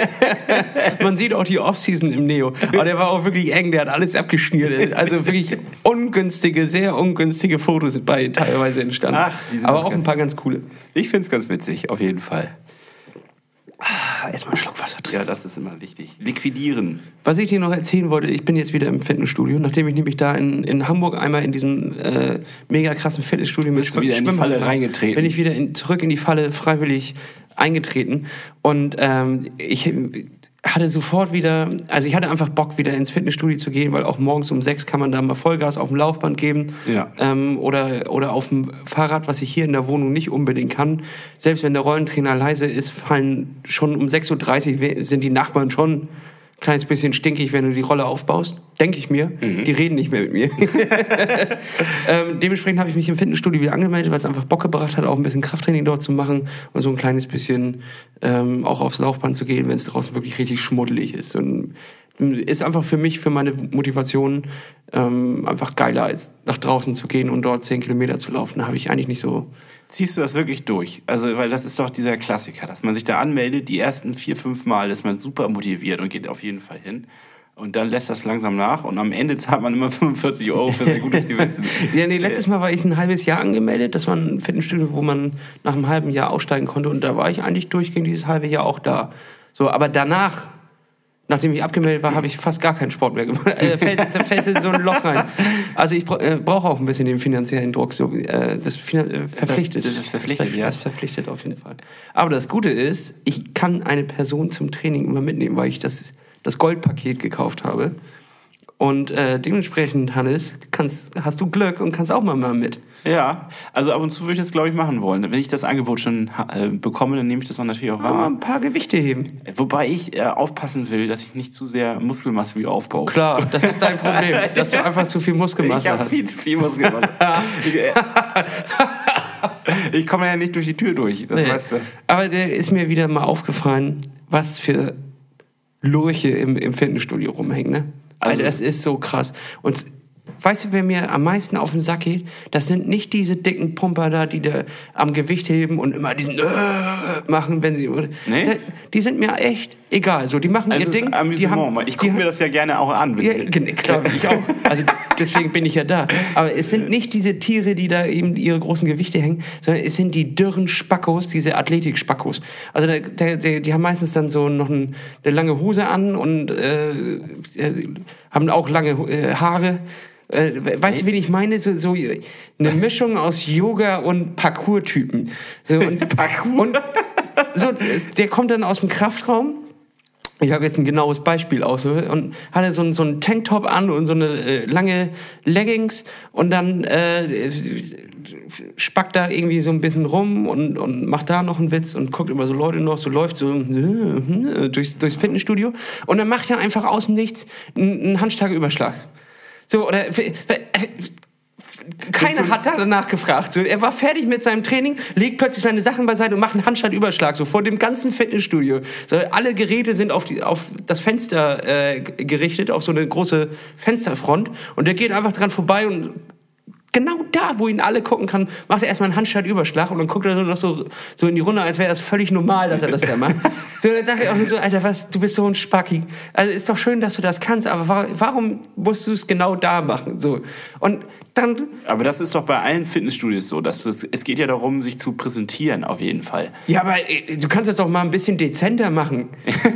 [LAUGHS] Man sieht auch die Offseason im Neo. Aber der war auch wirklich eng, der hat alles abgeschnürt. Also wirklich ungünstige, sehr ungünstige Fotos sind bei teilweise entstanden. Ach, Aber auch ein paar ganz coole. Ich finde es ganz witzig, auf jeden Fall. Ah, erstmal einen Schluck Wasser drin. Ja, das ist immer wichtig. Liquidieren. Was ich dir noch erzählen wollte, ich bin jetzt wieder im Fitnessstudio, nachdem ich nämlich da in, in Hamburg einmal in diesem äh, mega krassen Fitnessstudio mit war, reingetreten? Bin ich wieder in, zurück in die Falle freiwillig eingetreten und ähm, ich hatte sofort wieder, also ich hatte einfach Bock, wieder ins Fitnessstudio zu gehen, weil auch morgens um sechs kann man da mal Vollgas auf dem Laufband geben. Ja. Ähm, oder, oder auf dem Fahrrad, was ich hier in der Wohnung nicht unbedingt kann. Selbst wenn der Rollentrainer leise ist, fallen schon um 6.30 Uhr sind die Nachbarn schon kleines bisschen stinkig, wenn du die Rolle aufbaust. Denke ich mir. Die reden nicht mehr mit mir. [LAUGHS] ähm, dementsprechend habe ich mich im Fitnessstudio wieder angemeldet, weil es einfach Bock gebracht hat, auch ein bisschen Krafttraining dort zu machen und so ein kleines bisschen ähm, auch aufs Laufband zu gehen, wenn es draußen wirklich richtig schmuddelig ist. Und ist einfach für mich, für meine Motivation ähm, einfach geiler, als nach draußen zu gehen und dort 10 Kilometer zu laufen. Da habe ich eigentlich nicht so. Ziehst du das wirklich durch? Also, weil das ist doch dieser Klassiker, dass man sich da anmeldet, die ersten vier, fünf Mal ist man super motiviert und geht auf jeden Fall hin. Und dann lässt das langsam nach und am Ende [LAUGHS] zahlt man immer 45 Euro für sein gutes Gewissen. [LAUGHS] Ja, nee, letztes Mal war ich ein halbes Jahr angemeldet. Das war ein Fitnessstudio, wo man nach einem halben Jahr aussteigen konnte. Und da war ich eigentlich durchgehend dieses halbe Jahr auch da. So, aber danach, nachdem ich abgemeldet war, habe ich fast gar keinen Sport mehr gemacht. Äh, fällt, da fällt in so ein Loch rein. Also ich äh, brauche auch ein bisschen den finanziellen Druck. So, äh, das äh, verpflichtet. Das- das verpflichtet, ja. Das verpflichtet auf jeden Fall. Aber das Gute ist, ich kann eine Person zum Training immer mitnehmen, weil ich das, das Goldpaket gekauft habe. Und äh, dementsprechend, Hannes, kannst, hast du Glück und kannst auch mal, mal mit. Ja, also ab und zu würde ich das, glaube ich, machen wollen. Wenn ich das Angebot schon äh, bekomme, dann nehme ich das auch natürlich auch wahr. ein paar Gewichte heben. Wobei ich äh, aufpassen will, dass ich nicht zu sehr Muskelmasse wieder aufbaue. Klar, das ist dein Problem, [LAUGHS] dass du einfach zu viel Muskelmasse ich habe hast. viel zu viel Muskelmasse. [LAUGHS] ich, äh, [LAUGHS] ich komme ja nicht durch die Tür durch, das Nee. weißt du. Aber der ist mir wieder mal aufgefallen, was für Lurche im, im Fitnessstudio rumhängen, ne? Also, Also- das ist so krass. Und weißt du, wer mir am meisten auf den Sack geht? Das sind nicht diese dicken Pumper da, die da am Gewicht heben und immer diesen äh, machen, wenn sie. Nee? Die sind mir echt egal. So, die machen Also ihr Ding. die haben- ich gucke mir das ja gerne auch an. Ja, klar, ich auch. Also deswegen bin ich ja da. Aber es sind nicht diese Tiere, die da eben ihre großen Gewichte hängen, sondern es sind die dürren Spackos, diese Athletik-Spackos. Also der, der, der, die haben meistens dann so noch ein, eine lange Hose an und äh, äh, haben auch lange äh, Haare. Äh, weißt du, wen ich meine? So, so eine Mischung aus Yoga und Parkour-Typen. So, und, [LAUGHS] Parkour? und so, der kommt dann aus dem Kraftraum ich habe jetzt ein genaues Beispiel aus und hatte so, ein- so einen Tanktop an und so eine äh, lange Leggings und dann äh, spackt da irgendwie so ein bisschen rum und, und macht da noch einen Witz und guckt immer so Leute noch, so läuft so [LAUGHS] durchs, durchs Fitnessstudio und dann macht er einfach aus dem Nichts einen, einen Handstagüberschlag. So, oder keiner hat da danach gefragt. So, er war fertig mit seinem Training, legt plötzlich seine Sachen beiseite und macht einen Handstandüberschlag, so vor dem ganzen Fitnessstudio. So, alle Geräte sind auf, die, auf das Fenster äh, gerichtet, auf so eine große Fensterfront. Und der geht einfach dran vorbei und genau da, wo ihn alle gucken kann, macht er erstmal einen Handstandüberschlag und dann guckt er so noch so, so in die Runde, als wäre das völlig normal, dass er das da macht. So, dann dachte ich auch nur so, Alter, was, du bist so ein Spacki. Also ist doch schön, dass du das kannst, aber wa- warum musst du es genau da machen? So. Und dann Aber das ist doch bei allen Fitnessstudios so. Dass das, es geht ja darum, sich zu präsentieren, auf jeden Fall. Ja, aber äh, du kannst das doch mal ein bisschen dezenter machen. [LAUGHS]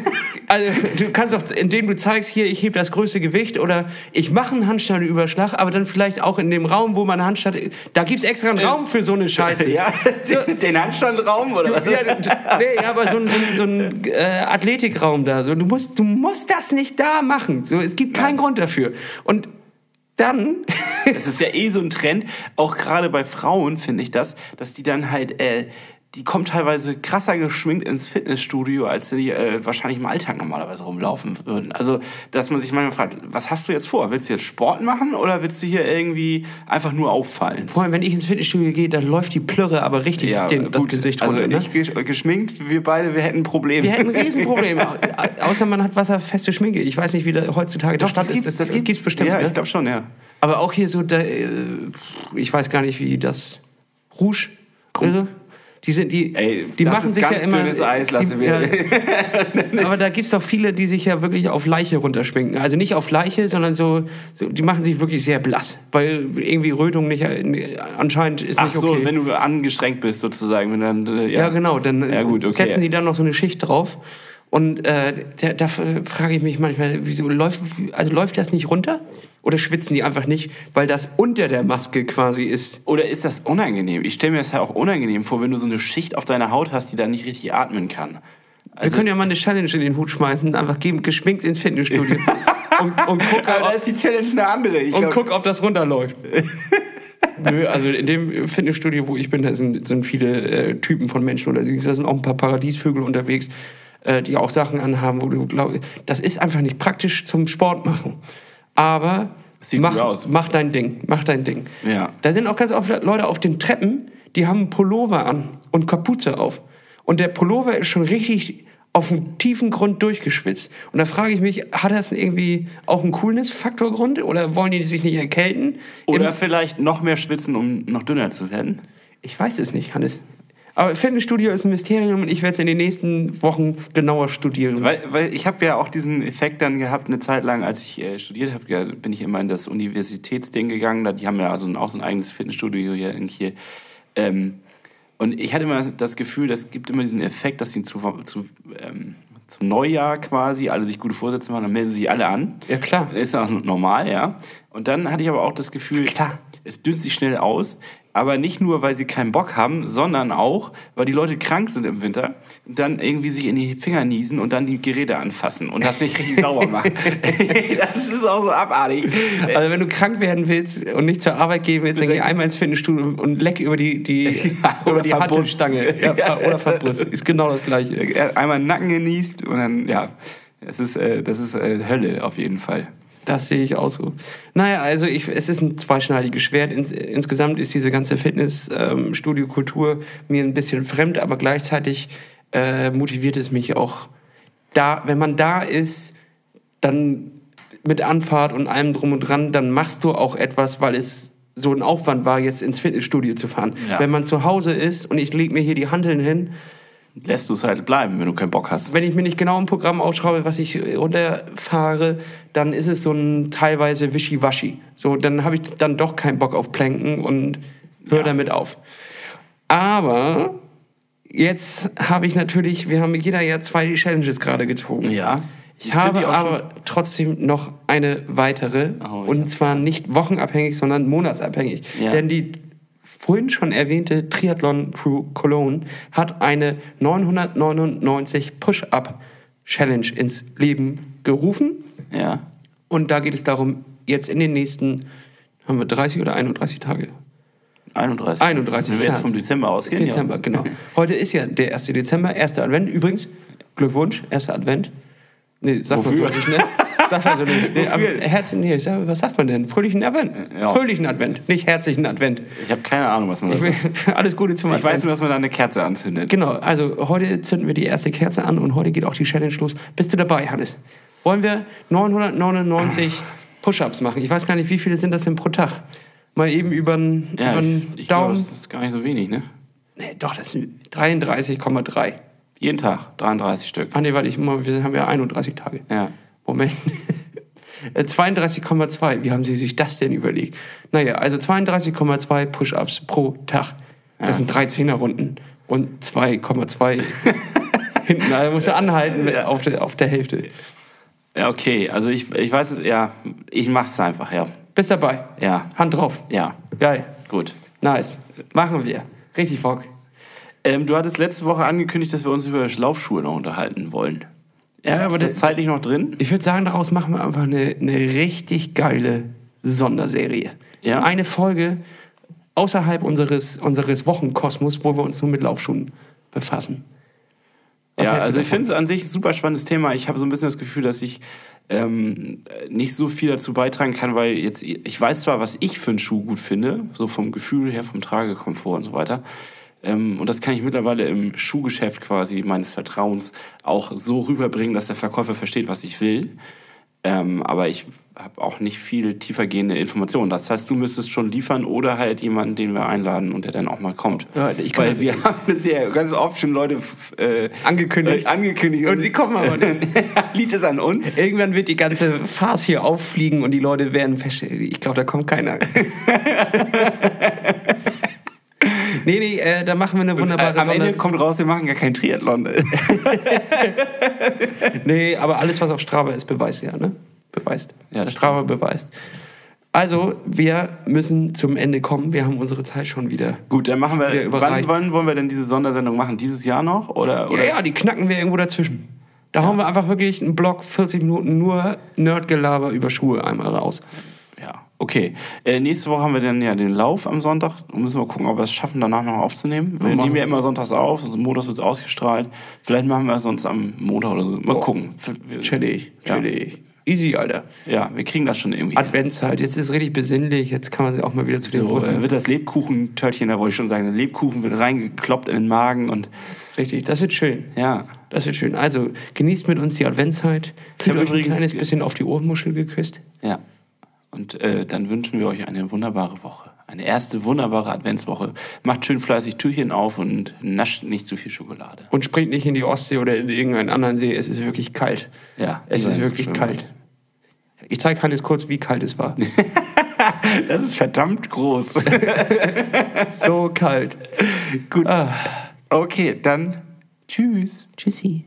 also, du kannst doch, indem du zeigst, hier, ich hebe das größte Gewicht oder ich mache einen Handstandüberschlag, aber dann vielleicht auch in dem Raum, wo man Handstand, da gibt's extra einen Raum für so eine Scheiße. [LAUGHS] So, den, Handstandraum oder was? ja, nee, aber so ein, so ein, so ein äh, Athletikraum da. So, du, musst, du musst das nicht da machen. So, es gibt keinen Grund dafür. Und dann, Das ist ja eh so ein Trend, auch gerade bei Frauen finde ich das, dass die dann halt, äh, die kommen teilweise krasser geschminkt ins Fitnessstudio, als die äh, wahrscheinlich im Alltag normalerweise rumlaufen würden. Also, dass man sich manchmal fragt, was hast du jetzt vor? Willst du jetzt Sport machen oder willst du hier irgendwie einfach nur auffallen? vor allem, wenn ich ins Fitnessstudio gehe, dann läuft die Plörre aber richtig den, das. Gesicht Also runter. Ne? nicht gesch- geschminkt, wir beide, wir hätten Probleme. Wir hätten ein Riesenproblem. [LAUGHS] Au- Außer man hat wasserfeste Schminke. Ich weiß nicht, wie da heutzutage der Doch, das Stand gibt's, ist. das gibt's. bestimmt. Ja, ne? ich glaube schon, ja. Aber auch hier so, da, äh, ich weiß gar nicht, wie das Rouge. Also, die sind die, Ey, die das machen ist sich ganz ja immer. dünnes Eis, lassen die, wir. ja, [LAUGHS] aber da gibt's doch viele, die sich ja wirklich auf Leiche runterschminken. Also nicht auf Leiche, sondern so, so die machen sich wirklich sehr blass, weil irgendwie Rötung nicht anscheinend ist Ach nicht so, okay. wenn du angestrengt bist sozusagen. Wenn dann, äh, Ja, genau. Dann Ja, gut, okay. setzen die dann noch so eine Schicht drauf. Und äh, da, da frage ich mich manchmal, wieso läuft, also läuft das nicht runter? Oder schwitzen die einfach nicht, weil das unter der Maske quasi ist? Oder ist das unangenehm? Ich stelle mir das ja auch unangenehm vor, wenn du so eine Schicht auf deiner Haut hast, die dann nicht richtig atmen kann. Wir können ja mal eine Challenge in den Hut schmeißen, einfach geschminkt ins Fitnessstudio [LAUGHS] und, und, guck, Aber da ob, ist die Challenge eine andere. Ich und glaub- guck, ob das runterläuft. [LAUGHS] Nö, also in dem Fitnessstudio, wo ich bin, da sind, sind viele äh, Typen von Menschen unterwegs. Da sind auch ein paar Paradiesvögel unterwegs, äh, die auch Sachen anhaben, wo du glaubst, das ist einfach nicht praktisch zum Sport machen. Aber Sieht mach, aus. mach dein Ding, mach dein Ding. Ja. Da sind auch ganz oft Leute auf den Treppen, die haben Pullover an und Kapuze auf. Und der Pullover ist schon richtig auf dem tiefen Grund durchgeschwitzt. Und da frage ich mich, hat das irgendwie auch einen Coolness-Faktor-Grund oder wollen die sich nicht erkälten? Oder Im- vielleicht noch mehr schwitzen, um noch dünner zu werden. ich weiß es nicht, Hannes. Aber Fitnessstudio ist ein Mysterium und ich werde es in den nächsten Wochen genauer studieren. Weil, weil ich habe ja auch diesen Effekt dann gehabt, eine Zeit lang, als ich äh, studiert habe, bin ich immer in das Universitätsding gegangen. Da, die haben ja also ein, auch so ein eigenes Fitnessstudio hier in Kiel. Ähm, und ich hatte immer das Gefühl, das gibt immer diesen Effekt, dass sie zu, zu, ähm, zum Neujahr quasi alle sich gute Vorsätze machen, dann melden sich alle an. Ja, klar. Ist ja auch normal, ja. Und dann hatte ich aber auch das Gefühl, Klar. es dünnt sich schnell aus. Aber nicht nur, weil sie keinen Bock haben, sondern auch, weil die Leute krank sind im Winter und dann irgendwie sich in die Finger niesen und dann die Geräte anfassen und das nicht richtig sauber machen. [LAUGHS] [LAUGHS] das ist auch so abartig. Also wenn du krank werden willst und nicht zur Arbeit gehen willst, dann geh einmal ins Fitnessstudio und leck über die, die, [LAUGHS] oder über die verbrust. Hantelstange. Ja, oder verbrust. Ist genau das Gleiche. Einmal Nacken genießt und dann, ja, das ist, äh, das ist äh, Hölle auf jeden Fall. Das sehe ich auch so. Naja, also ich, es ist ein zweischneidiges Schwert. Ins, insgesamt ist diese ganze Fitness-Studio-Kultur mir ein bisschen fremd, aber gleichzeitig äh, motiviert es mich auch. Da, wenn man da ist, dann mit Anfahrt und allem drum und dran, dann machst du auch etwas, weil es so ein Aufwand war, jetzt ins Fitnessstudio zu fahren. Ja. Wenn man zu Hause ist und ich lege mir hier die Handeln hin, Lässt du es halt bleiben, wenn du keinen Bock hast. wenn ich mir nicht genau ein Programm aufschreibe, was ich runterfahre, dann ist es so ein teilweise Wischiwaschi. So, dann habe ich dann doch keinen Bock auf Planken und höre Ja. damit auf. Aber jetzt habe ich natürlich, wir haben jeder ja zwei Challenges gerade gezogen. Ja. Ich, habe aber trotzdem noch eine weitere. Oh, und hab- zwar nicht wochenabhängig, sondern monatsabhängig. Ja. Denn die vorhin schon erwähnte Triathlon Crew Cologne hat eine 999 Push-Up Challenge ins Leben gerufen. Ja. Und da geht es darum, jetzt in den nächsten, haben wir 30 oder 31 Tage? 31. 31, Wenn wir jetzt vom Dezember ausgehen. Dezember, ja. genau. Heute ist ja der 1. Dezember, erster Advent. Übrigens, Glückwunsch, erster Advent. Nee, sagt man so Wofür? nicht, ne? Sagt man so nicht. [LAUGHS] Nee, aber? Herzen, nee, ich sag, was sagt man denn? Fröhlichen Advent. Ja. Fröhlichen Advent, nicht herzlichen Advent. Ich habe keine Ahnung, was man da Ich sagt. [LAUGHS] alles Gute zum Ich Advent. weiß nur, dass man da eine Kerze anzündet. Genau, also heute zünden wir die erste Kerze an und heute geht auch die Challenge los. Bist du dabei, Hannes? Wollen wir 999 [LAUGHS] Push-Ups machen? Ich weiß gar nicht, wie viele sind das denn pro Tag? Mal eben über den Ja, ich, ich glaube, Daumen. das ist gar nicht so wenig, ne? nee, doch, das sind 33,3. Jeden Tag 33 Stück. Ah nee, warte, ich, wir haben ja 31 Tage. Ja. Moment. [LAUGHS] Äh, 32,2. Wie haben Sie sich das denn überlegt? Naja, also 32,2 Push-Ups pro Tag. Das Ja. sind 13er Runden. Und 2,2 [LAUGHS] hinten. Also musst du anhalten auf, der, auf der Hälfte. Ja, okay. Also ich, ich weiß es, ja, ich mach's einfach, ja. Bist dabei? Ja, Hand drauf. ja, Geil. gut. Nice. Machen wir. Richtig Bock. Ähm, du hattest letzte Woche angekündigt, dass wir uns über Laufschuhe noch unterhalten wollen. Ja, aber ist das das, zeitlich noch drin? ich würde sagen, daraus machen wir einfach eine, eine richtig geile Sonderserie. Ja. Eine Folge außerhalb unseres, unseres Wochenkosmos, wo wir uns nur mit Laufschuhen befassen. Was ja, also ich finde es an sich ein super spannendes Thema. Ich habe so ein bisschen das Gefühl, dass ich ähm, nicht so viel dazu beitragen kann, weil jetzt, ich weiß zwar, was ich für einen Schuh gut finde, so vom Gefühl her, vom Tragekomfort und so weiter. Ähm, und das kann ich mittlerweile im Schuhgeschäft quasi meines Vertrauens auch so rüberbringen, dass der Verkäufer versteht, was ich will. Ähm, aber ich habe auch nicht viel tiefergehende Informationen. Das heißt, du müsstest schon liefern oder halt jemanden, den wir einladen und der dann auch mal kommt. Ja, Weil wir [LAUGHS] haben bisher ganz oft schon Leute äh, Angekündigt. äh, angekündigt Und sie kommen aber nicht. [LAUGHS] Liegt es an uns? Irgendwann wird die ganze Farce hier auffliegen und die Leute werden feststellen, ich glaube, da kommt keiner. [LAUGHS] nee, nee, äh, da machen wir eine wunderbare Am Ende Sonder... kommt raus, wir machen gar keinen Triathlon. [LAUGHS] Nee, aber alles, was auf Strava ist, beweist ja, ne? Beweist. Ja, Strava beweist. Also, wir müssen zum Ende kommen. Wir haben unsere Zeit schon wieder. Gut, dann machen Wir. Wann, wann wollen wir denn diese Sondersendung machen? Dieses Jahr noch? Oder, oder? Ja, ja, die knacken wir irgendwo dazwischen. Da hauen wir einfach wirklich einen Block, 40 Minuten nur Nerdgelaber über Schuhe einmal raus. Okay. Äh, nächste Woche haben wir dann ja den Lauf am Sonntag. Da müssen wir gucken, ob wir es schaffen, danach noch aufzunehmen. Wir nehmen ja immer sonntags auf. Also Montags wird es ausgestrahlt. Vielleicht machen wir es sonst am Montag oder so. Mal Oh. gucken. Wir, Chillig, Ja. Easy, Alter. ja, wir kriegen das schon irgendwie. Adventszeit, jetzt ist es richtig besinnlich, jetzt kann man auch mal wieder zu den So, Wurzeln. wird das Lebkuchentörtchen, da wollte ich schon sagen, der Lebkuchen wird reingekloppt in den Magen und Richtig, das wird schön. ja. Das wird schön. Also, genießt mit uns die Adventszeit. Fühlt hab euch ein übrigens- kleines bisschen auf die Ohrmuschel geküsst. Ja. Und äh, dann wünschen wir euch eine wunderbare Woche. Eine erste wunderbare Adventswoche. Macht schön fleißig Türchen auf und nascht nicht zu viel Schokolade. Und springt nicht in die Ostsee oder in irgendeinen anderen See. Es ist wirklich kalt. Ja, Es ist wirklich kalt. Ich zeige Hannes kurz, wie kalt es war. [LAUGHS] Das ist verdammt groß. [LAUGHS] so kalt. Gut. Ah. Okay, dann tschüss. Tschüssi.